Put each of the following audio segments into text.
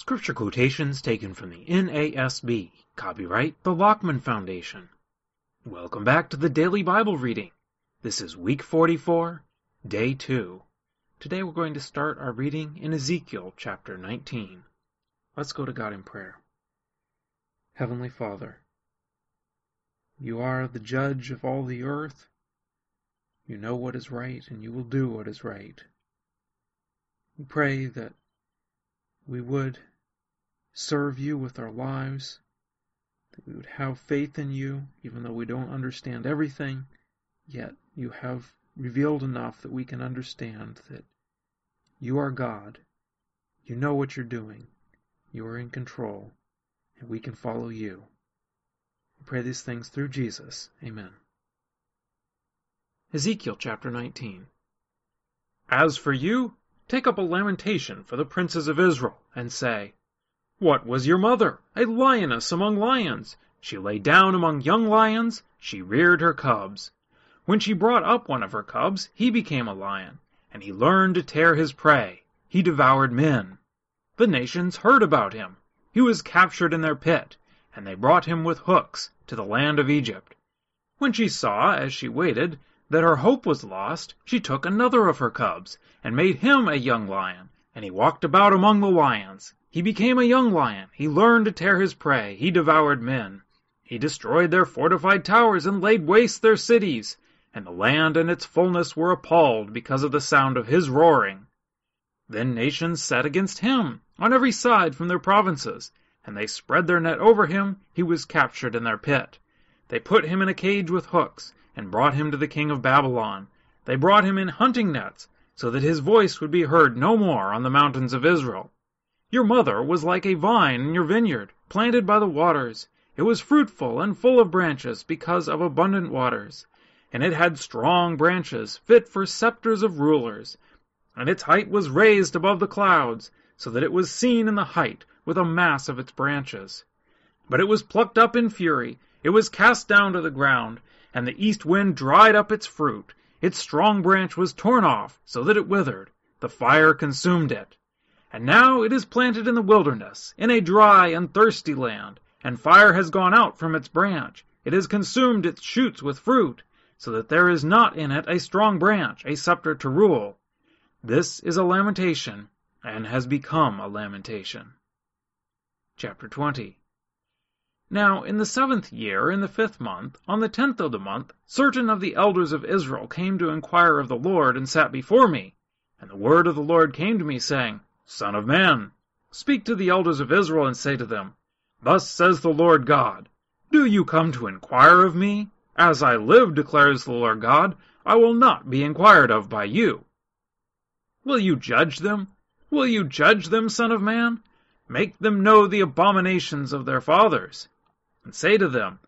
Scripture quotations taken from the NASB. Copyright the Lockman Foundation. Welcome back to the Daily Bible Reading. This is week 44, day 2. Today we're going to start our reading in Ezekiel chapter 19. Let's go to God in prayer. Heavenly Father, you are the judge of all the earth. You know what is right, and you will do what is right. We pray that we would serve you with our lives, that we would have faith in you, even though we don't understand everything, yet you have revealed enough that we can understand that you are God. You know what you're doing. You are in control, and we can follow you. We pray these things through Jesus. Amen. Ezekiel chapter 19. As for you, take up a lamentation for the princes of Israel, and say, What was your mother? A lioness among lions. She lay down among young lions, she reared her cubs. When she brought up one of her cubs, he became a lion, and he learned to tear his prey. He devoured men. The nations heard about him. He was captured in their pit, and they brought him with hooks to the land of Egypt. When she saw, as she waited, that her hope was lost, she took another of her cubs, and made him a young lion, and he walked about among the lions. He became a young lion, he learned to tear his prey, he devoured men. He destroyed their fortified towers and laid waste their cities, and the land and its fullness were appalled because of the sound of his roaring. Then nations set against him, on every side from their provinces, and they spread their net over him, he was captured in their pit. They put him in a cage with hooks, and brought him to the king of Babylon. They brought him in hunting nets, so that his voice would be heard no more on the mountains of Israel. Your mother was like a vine in your vineyard, planted by the waters. It was fruitful and full of branches because of abundant waters. And it had strong branches, fit for scepters of rulers. And its height was raised above the clouds, so that it was seen in the height with a mass of its branches. But it was plucked up in fury, it was cast down to the ground, and the east wind dried up its fruit. Its strong branch was torn off, so that it withered. The fire consumed it. And now it is planted in the wilderness, in a dry and thirsty land, and fire has gone out from its branch. It has consumed its shoots with fruit, so that there is not in it a strong branch, a scepter to rule. This is a lamentation, and has become a lamentation. Chapter 20 now in the seventh year, in the fifth month, on the tenth of the month, certain of the elders of Israel came to inquire of the Lord, and sat before me. And the word of the Lord came to me, saying, Son of man, speak to the elders of Israel, and say to them, Thus says the Lord God, Do you come to inquire of me? As I live, declares the Lord God, I will not be inquired of by you. Will you judge them? Will you judge them, Son of man? Make them know the abominations of their fathers and say to them,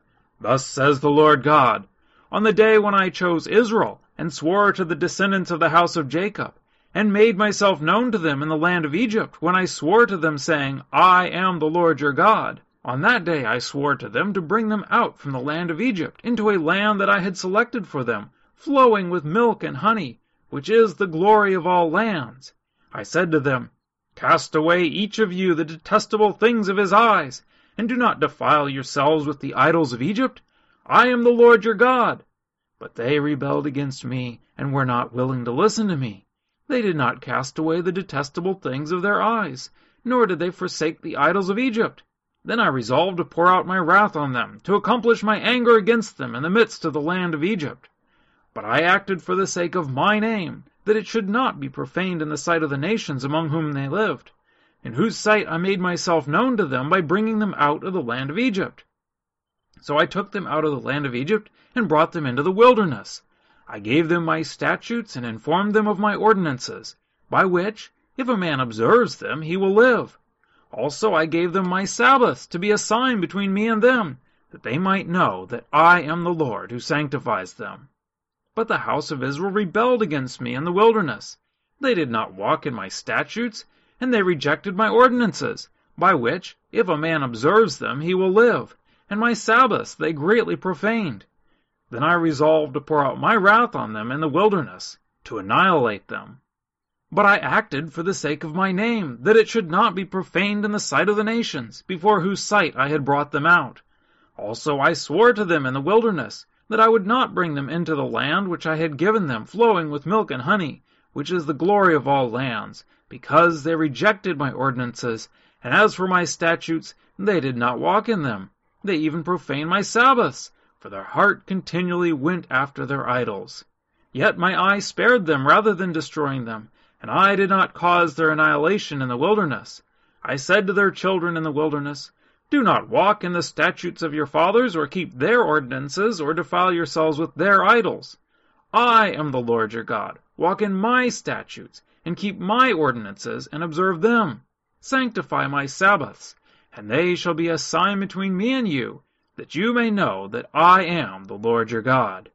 Thus says the Lord God, On the day when I chose Israel, and swore to the descendants of the house of Jacob, and made myself known to them in the land of Egypt, when I swore to them, saying, I am the Lord your God. On that day I swore to them to bring them out from the land of Egypt into a land that I had selected for them, flowing with milk and honey, which is the glory of all lands. I said to them, Cast away each of you the detestable things of his eyes, and do not defile yourselves with the idols of Egypt. I am the Lord your God. But they rebelled against me, and were not willing to listen to me. They did not cast away the detestable things of their eyes, nor did they forsake the idols of Egypt. Then I resolved to pour out my wrath on them, to accomplish my anger against them in the midst of the land of Egypt. But I acted for the sake of my name, that it should not be profaned in the sight of the nations among whom they lived in whose sight I made myself known to them by bringing them out of the land of Egypt. So I took them out of the land of Egypt and brought them into the wilderness. I gave them my statutes and informed them of my ordinances, by which, if a man observes them, he will live. Also I gave them my Sabbaths to be a sign between me and them, that they might know that I am the Lord who sanctifies them. But the house of Israel rebelled against me in the wilderness. They did not walk in my statutes, and they rejected my ordinances, by which, if a man observes them, he will live, and my Sabbaths they greatly profaned. Then I resolved to pour out my wrath on them in the wilderness, to annihilate them. But I acted for the sake of my name, that it should not be profaned in the sight of the nations, before whose sight I had brought them out. Also I swore to them in the wilderness, that I would not bring them into the land which I had given them, flowing with milk and honey, which is the glory of all lands, because they rejected my ordinances, and as for my statutes, they did not walk in them. They even profaned my Sabbaths, for their heart continually went after their idols. Yet my eye spared them rather than destroying them, and I did not cause their annihilation in the wilderness. I said to their children in the wilderness, Do not walk in the statutes of your fathers, or keep their ordinances, or defile yourselves with their idols. I am the Lord your God. Walk in my statutes, and keep my ordinances, and observe them. Sanctify my Sabbaths, and they shall be a sign between me and you, that you may know that I am the Lord your God.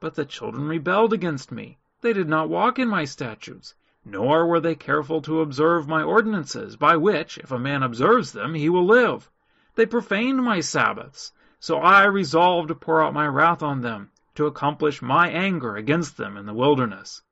But the children rebelled against me. They did not walk in my statutes, nor were they careful to observe my ordinances, by which, if a man observes them, he will live. They profaned my Sabbaths. So I resolved to pour out my wrath on them, to accomplish my anger against them in the wilderness.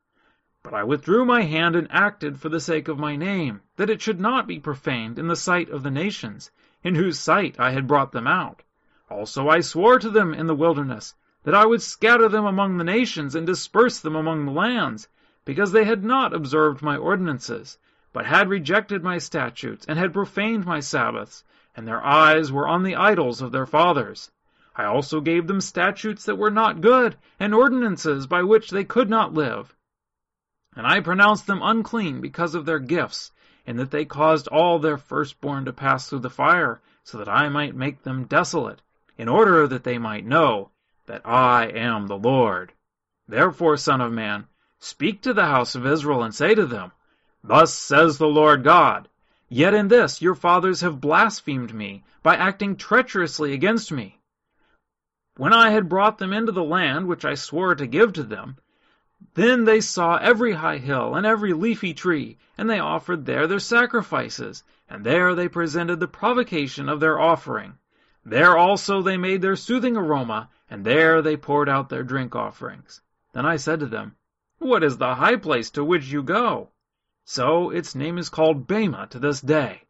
But I withdrew my hand and acted for the sake of my name, that it should not be profaned in the sight of the nations, in whose sight I had brought them out. Also I swore to them in the wilderness, that I would scatter them among the nations and disperse them among the lands, because they had not observed my ordinances, but had rejected my statutes, and had profaned my Sabbaths, and their eyes were on the idols of their fathers. I also gave them statutes that were not good, and ordinances by which they could not live. And I pronounced them unclean because of their gifts, in that they caused all their firstborn to pass through the fire, so that I might make them desolate, in order that they might know that I am the Lord. Therefore, Son of Man, speak to the house of Israel, and say to them, Thus says the Lord God, Yet in this your fathers have blasphemed me, by acting treacherously against me. When I had brought them into the land which I swore to give to them, then they saw every high hill and every leafy tree, and they offered there their sacrifices, and there they presented the provocation of their offering. There also they made their soothing aroma, and there they poured out their drink offerings. Then I said to them, What is the high place to which you go? So its name is called Bamah to this day.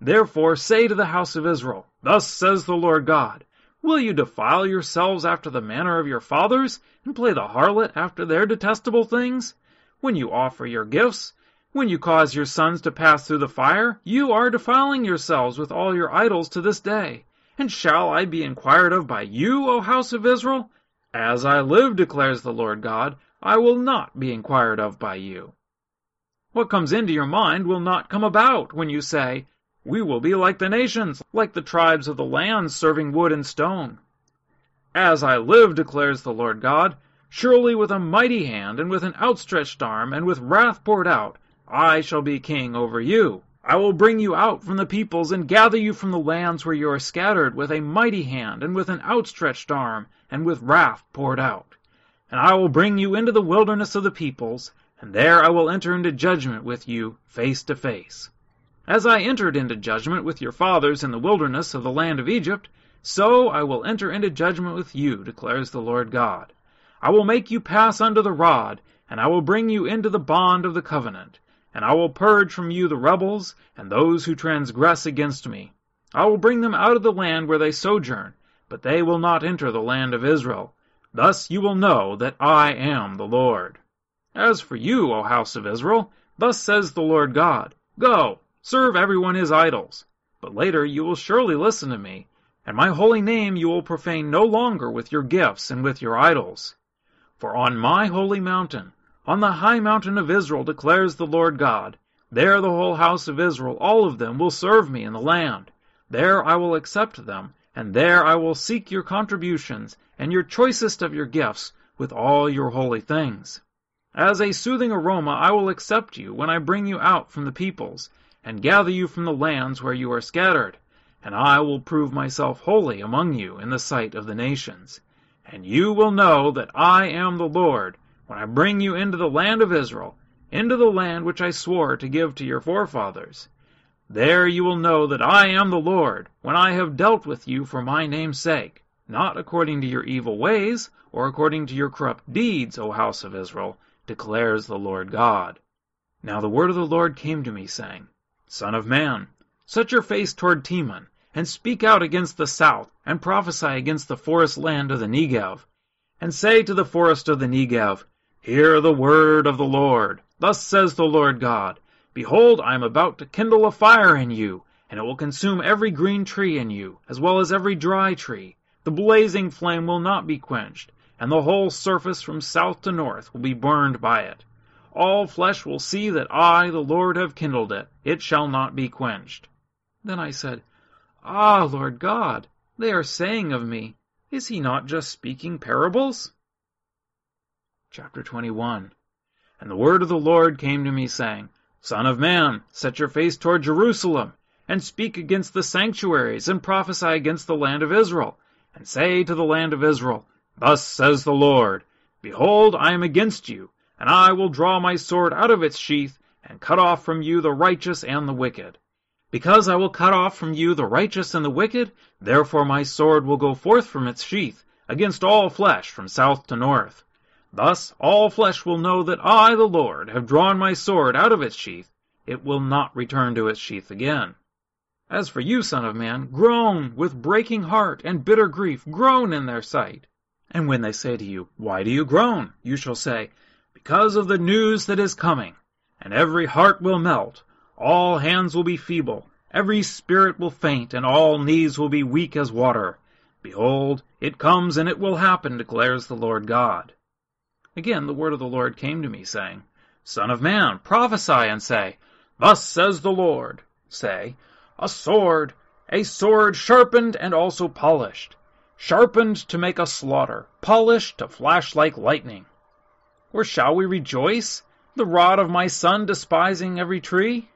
Therefore say to the house of Israel, Thus says the Lord God, Will you defile yourselves after the manner of your fathers, and play the harlot after their detestable things? When you offer your gifts, when you cause your sons to pass through the fire, you are defiling yourselves with all your idols to this day. And shall I be inquired of by you, O house of Israel? As I live, declares the Lord God, I will not be inquired of by you. What comes into your mind will not come about when you say, we will be like the nations, like the tribes of the land, serving wood and stone. As I live, declares the Lord God, surely with a mighty hand, and with an outstretched arm, and with wrath poured out, I shall be king over you. I will bring you out from the peoples, and gather you from the lands where you are scattered, with a mighty hand, and with an outstretched arm, and with wrath poured out. And I will bring you into the wilderness of the peoples, and there I will enter into judgment with you face to face. As I entered into judgment with your fathers in the wilderness of the land of Egypt, so I will enter into judgment with you, declares the Lord God. I will make you pass under the rod, and I will bring you into the bond of the covenant. And I will purge from you the rebels, and those who transgress against me. I will bring them out of the land where they sojourn, but they will not enter the land of Israel. Thus you will know that I am the Lord. As for you, O house of Israel, thus says the Lord God, Go, Serve everyone his idols. But later you will surely listen to me, and my holy name you will profane no longer with your gifts and with your idols. For on my holy mountain, on the high mountain of Israel, declares the Lord God, there the whole house of Israel, all of them, will serve me in the land. There I will accept them, and there I will seek your contributions, and your choicest of your gifts, with all your holy things. As a soothing aroma I will accept you when I bring you out from the peoples, and gather you from the lands where you are scattered, and I will prove myself holy among you in the sight of the nations. And you will know that I am the Lord, when I bring you into the land of Israel, into the land which I swore to give to your forefathers. There you will know that I am the Lord, when I have dealt with you for my name's sake, not according to your evil ways, or according to your corrupt deeds, O house of Israel, declares the Lord God. Now the word of the Lord came to me, saying, Son of man, set your face toward Teman, and speak out against the south, and prophesy against the forest land of the Negev, and say to the forest of the Negev, Hear the word of the Lord. Thus says the Lord God, Behold, I am about to kindle a fire in you, and it will consume every green tree in you, as well as every dry tree. The blazing flame will not be quenched, and the whole surface from south to north will be burned by it. All flesh will see that I, the Lord, have kindled it. It shall not be quenched. Then I said, Ah, Lord God, they are saying of me, Is he not just speaking parables? Chapter 21 And the word of the Lord came to me, saying, Son of man, set your face toward Jerusalem, and speak against the sanctuaries, and prophesy against the land of Israel, and say to the land of Israel, Thus says the Lord, Behold, I am against you, and I will draw my sword out of its sheath, and cut off from you the righteous and the wicked. Because I will cut off from you the righteous and the wicked, therefore my sword will go forth from its sheath against all flesh from south to north. Thus all flesh will know that I, the Lord, have drawn my sword out of its sheath. It will not return to its sheath again. As for you, son of man, groan with breaking heart and bitter grief, groan in their sight. And when they say to you, Why do you groan? you shall say, Because of the news that is coming. And every heart will melt, all hands will be feeble, every spirit will faint, and all knees will be weak as water. Behold, it comes and it will happen, declares the Lord God. Again the word of the Lord came to me, saying, Son of man, prophesy and say, Thus says the Lord. Say, A sword, a sword sharpened and also polished, sharpened to make a slaughter, polished to flash like lightning. Or shall we rejoice, the rod of my son despising every tree?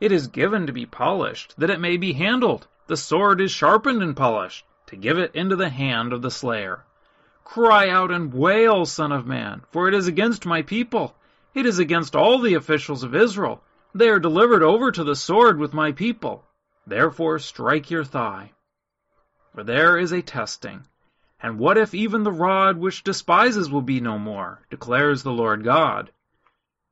It is given to be polished, that it may be handled. The sword is sharpened and polished, to give it into the hand of the slayer. Cry out and wail, Son of Man, for it is against my people. It is against all the officials of Israel. They are delivered over to the sword with my people. Therefore strike your thigh. For there is a testing. And what if even the rod which despises will be no more, declares the Lord God.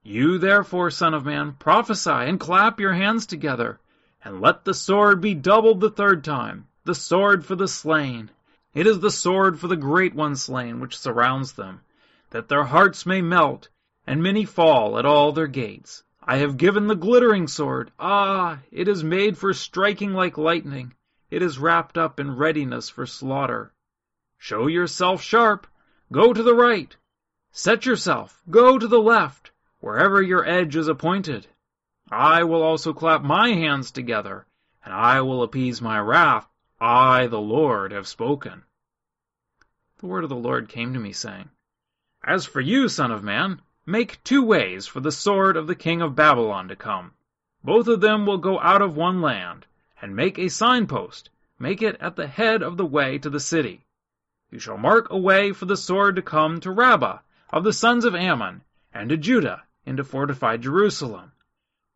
You therefore, son of man, prophesy, and clap your hands together, and let the sword be doubled the third time, the sword for the slain. It is the sword for the great one slain which surrounds them, that their hearts may melt, and many fall at all their gates. I have given the glittering sword. Ah, it is made for striking like lightning. It is wrapped up in readiness for slaughter. Show yourself sharp. Go to the right. Set yourself. Go to the left wherever your edge is appointed. I will also clap my hands together, and I will appease my wrath. I, the Lord, have spoken. The word of the Lord came to me, saying, As for you, son of man, make two ways for the sword of the king of Babylon to come. Both of them will go out of one land, and make a signpost, make it at the head of the way to the city. You shall mark a way for the sword to come to Rabbah of the sons of Ammon, and to Judah, into fortified Jerusalem.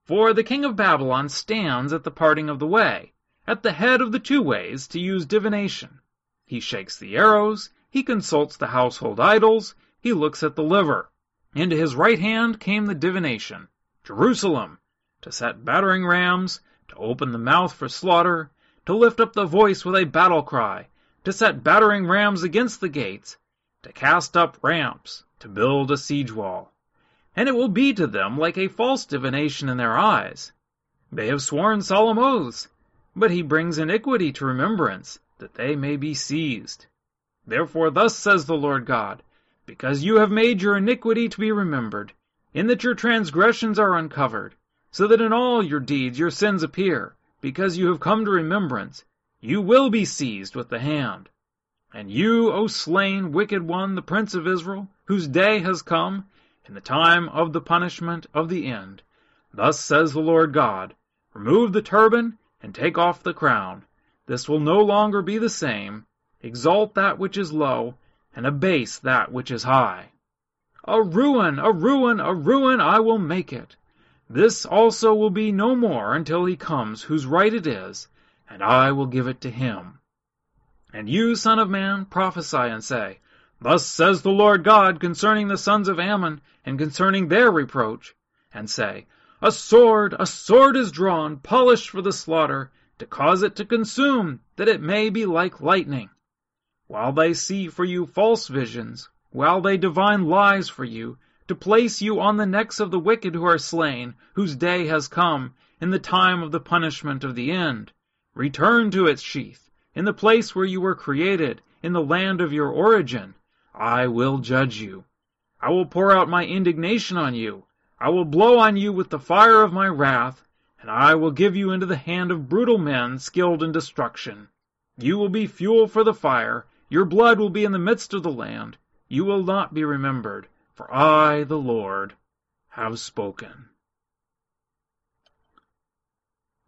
For the king of Babylon stands at the parting of the way, at the head of the two ways, to use divination. He shakes the arrows, he consults the household idols, he looks at the liver. Into his right hand came the divination, Jerusalem, to set battering rams, to open the mouth for slaughter, to lift up the voice with a battle cry, to set battering rams against the gates, to cast up ramps, to build a siege wall and it will be to them like a false divination in their eyes. They have sworn solemn oaths, but he brings iniquity to remembrance, that they may be seized. Therefore thus says the Lord God, because you have made your iniquity to be remembered, in that your transgressions are uncovered, so that in all your deeds your sins appear, because you have come to remembrance, you will be seized with the hand. And you, O slain, wicked one, the prince of Israel, whose day has come, in the time of the punishment of the end. Thus says the Lord God, Remove the turban and take off the crown. This will no longer be the same. Exalt that which is low, and abase that which is high. A ruin, a ruin, a ruin I will make it. This also will be no more until he comes whose right it is, and I will give it to him. And you, son of man, prophesy and say, Thus says the Lord God concerning the sons of Ammon, and concerning their reproach, and say, A sword, a sword is drawn, polished for the slaughter, to cause it to consume, that it may be like lightning. While they see for you false visions, while they divine lies for you, to place you on the necks of the wicked who are slain, whose day has come, in the time of the punishment of the end. Return to its sheath, in the place where you were created, in the land of your origin. I will judge you. I will pour out my indignation on you. I will blow on you with the fire of my wrath, and I will give you into the hand of brutal men skilled in destruction. You will be fuel for the fire, your blood will be in the midst of the land. You will not be remembered, for I, the Lord, have spoken.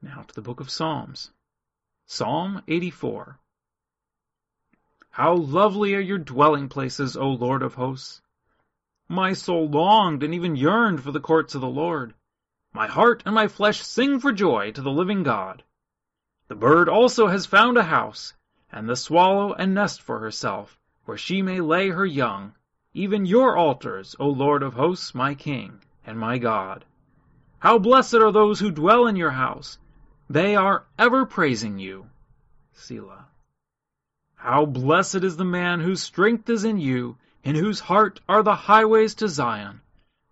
Now to the book of Psalms. Psalm 84. How lovely are your dwelling places, O Lord of hosts! My soul longed and even yearned for the courts of the Lord. My heart and my flesh sing for joy to the living God. The bird also has found a house, and the swallow a nest for herself, where she may lay her young, even your altars, O Lord of hosts, my King and my God. How blessed are those who dwell in your house! They are ever praising you. Selah. How blessed is the man whose strength is in you, in whose heart are the highways to Zion.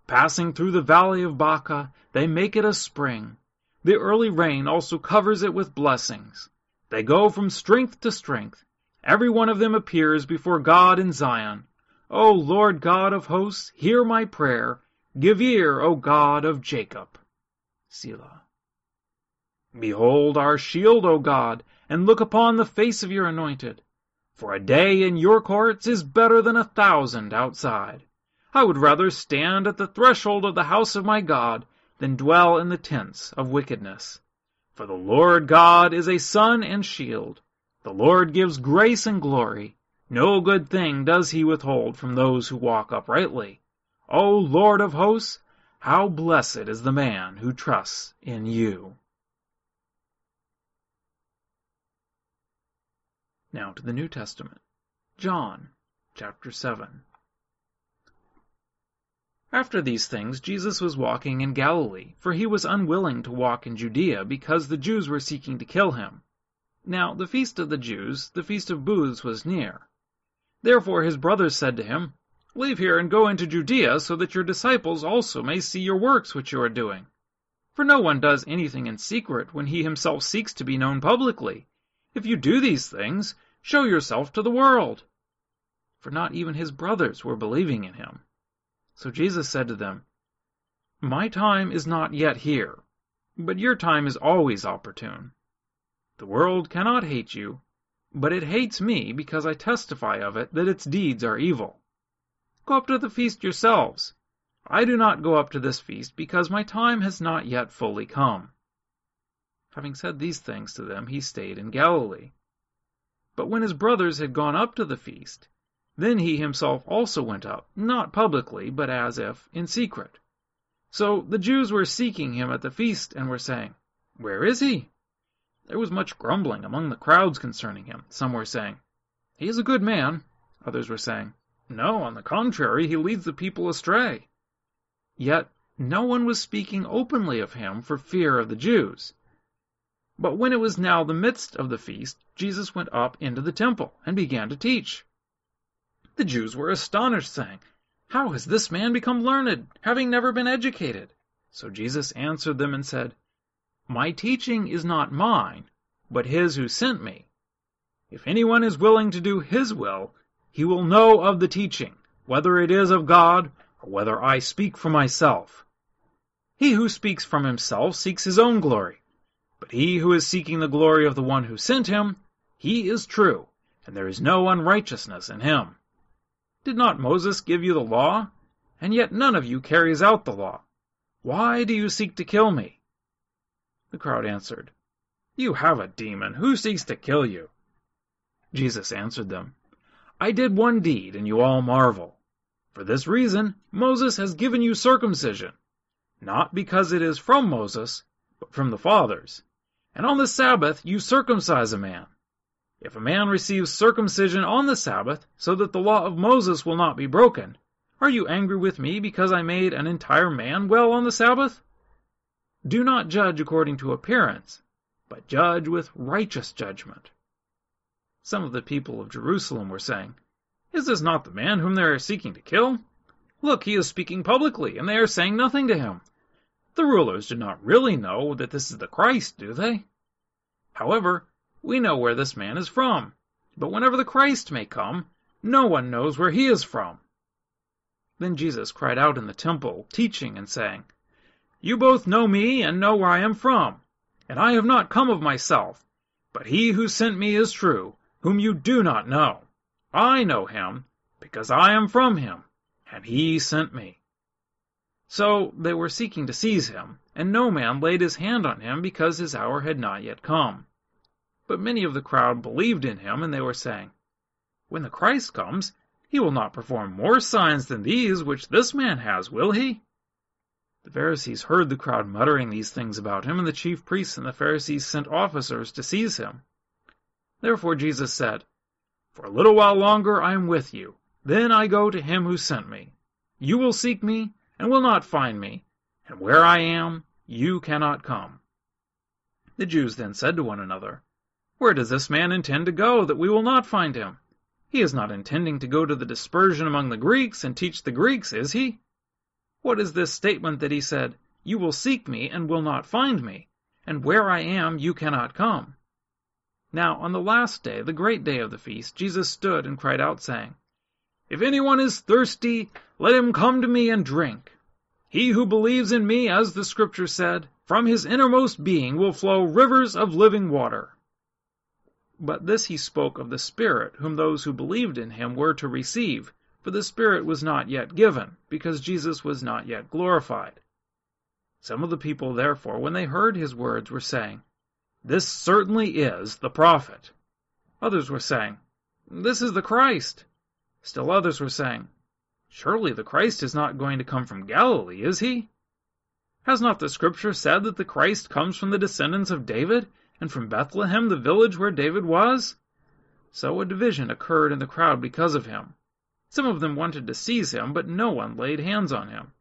Passing through the valley of Baca, they make it a spring. The early rain also covers it with blessings. They go from strength to strength. Every one of them appears before God in Zion. O Lord God of hosts, hear my prayer. Give ear, O God of Jacob. Selah. Behold our shield, O God, and look upon the face of your anointed. For a day in your courts is better than a thousand outside. I would rather stand at the threshold of the house of my God than dwell in the tents of wickedness. For the Lord God is a sun and shield. The Lord gives grace and glory. No good thing does he withhold from those who walk uprightly. O Lord of hosts, how blessed is the man who trusts in you. Now to the New Testament. John chapter 7. After these things Jesus was walking in Galilee, for he was unwilling to walk in Judea because the Jews were seeking to kill him. Now the feast of the Jews, the feast of booths, was near. Therefore his brothers said to him, Leave here and go into Judea, so that your disciples also may see your works which you are doing. For no one does anything in secret when he himself seeks to be known publicly. If you do these things, show yourself to the world. For not even his brothers were believing in him. So Jesus said to them, My time is not yet here, but your time is always opportune. The world cannot hate you, but it hates me because I testify of it that its deeds are evil. Go up to the feast yourselves. I do not go up to this feast because my time has not yet fully come. Having said these things to them, he stayed in Galilee. But when his brothers had gone up to the feast, then he himself also went up, not publicly, but as if in secret. So the Jews were seeking him at the feast, and were saying, Where is he? There was much grumbling among the crowds concerning him. Some were saying, He is a good man. Others were saying, No, on the contrary, he leads the people astray. Yet no one was speaking openly of him for fear of the Jews. But when it was now the midst of the feast, Jesus went up into the temple, and began to teach. The Jews were astonished, saying, How has this man become learned, having never been educated? So Jesus answered them and said, My teaching is not mine, but his who sent me. If anyone is willing to do his will, he will know of the teaching, whether it is of God, or whether I speak for myself. He who speaks from himself seeks his own glory. But he who is seeking the glory of the one who sent him, he is true, and there is no unrighteousness in him. Did not Moses give you the law? And yet none of you carries out the law. Why do you seek to kill me? The crowd answered, You have a demon. Who seeks to kill you? Jesus answered them, I did one deed, and you all marvel. For this reason, Moses has given you circumcision, not because it is from Moses, but from the fathers and on the Sabbath you circumcise a man. If a man receives circumcision on the Sabbath, so that the law of Moses will not be broken, are you angry with me because I made an entire man well on the Sabbath? Do not judge according to appearance, but judge with righteous judgment. Some of the people of Jerusalem were saying, Is this not the man whom they are seeking to kill? Look, he is speaking publicly, and they are saying nothing to him. The rulers do not really know that this is the Christ, do they? However, we know where this man is from, but whenever the Christ may come, no one knows where he is from. Then Jesus cried out in the temple, teaching and saying, You both know me and know where I am from, and I have not come of myself, but he who sent me is true, whom you do not know. I know him, because I am from him, and he sent me. So they were seeking to seize him, and no man laid his hand on him because his hour had not yet come. But many of the crowd believed in him, and they were saying, When the Christ comes, he will not perform more signs than these which this man has, will he? The Pharisees heard the crowd muttering these things about him, and the chief priests and the Pharisees sent officers to seize him. Therefore Jesus said, For a little while longer I am with you, then I go to him who sent me. You will seek me, and will not find me, and where I am, you cannot come. The Jews then said to one another, Where does this man intend to go, that we will not find him? He is not intending to go to the dispersion among the Greeks and teach the Greeks, is he? What is this statement that he said, You will seek me and will not find me, and where I am you cannot come? Now on the last day, the great day of the feast, Jesus stood and cried out, saying, If anyone is thirsty, let him come to me and drink. He who believes in me, as the Scripture said, from his innermost being will flow rivers of living water. But this he spoke of the Spirit, whom those who believed in him were to receive, for the Spirit was not yet given, because Jesus was not yet glorified. Some of the people, therefore, when they heard his words, were saying, This certainly is the prophet. Others were saying, This is the Christ. Still others were saying, Surely the Christ is not going to come from Galilee, is he? Has not the Scripture said that the Christ comes from the descendants of David, and from Bethlehem, the village where David was? So a division occurred in the crowd because of him. Some of them wanted to seize him, but no one laid hands on him.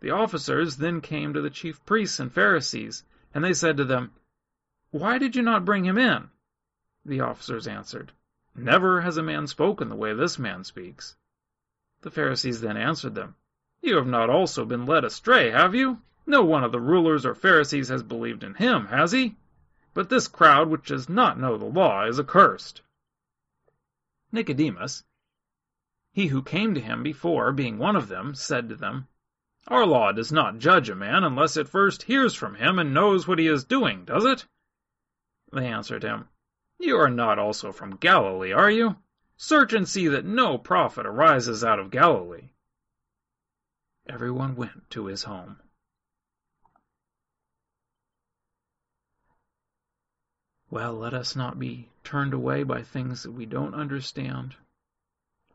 The officers then came to the chief priests and Pharisees, and they said to them, Why did you not bring him in? The officers answered, Never has a man spoken the way this man speaks. The Pharisees then answered them, You have not also been led astray, have you? No one of the rulers or Pharisees has believed in him, has he? But this crowd which does not know the law is accursed. Nicodemus, he who came to him before, being one of them, said to them, Our law does not judge a man unless it first hears from him and knows what he is doing, does it? They answered him, You are not also from Galilee, are you? Search and see that no prophet arises out of Galilee. Everyone went to his home. Well, let us not be turned away by things that we don't understand.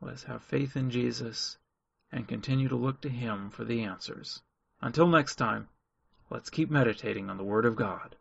Let us have faith in Jesus and continue to look to Him for the answers. Until next time, let's keep meditating on the Word of God.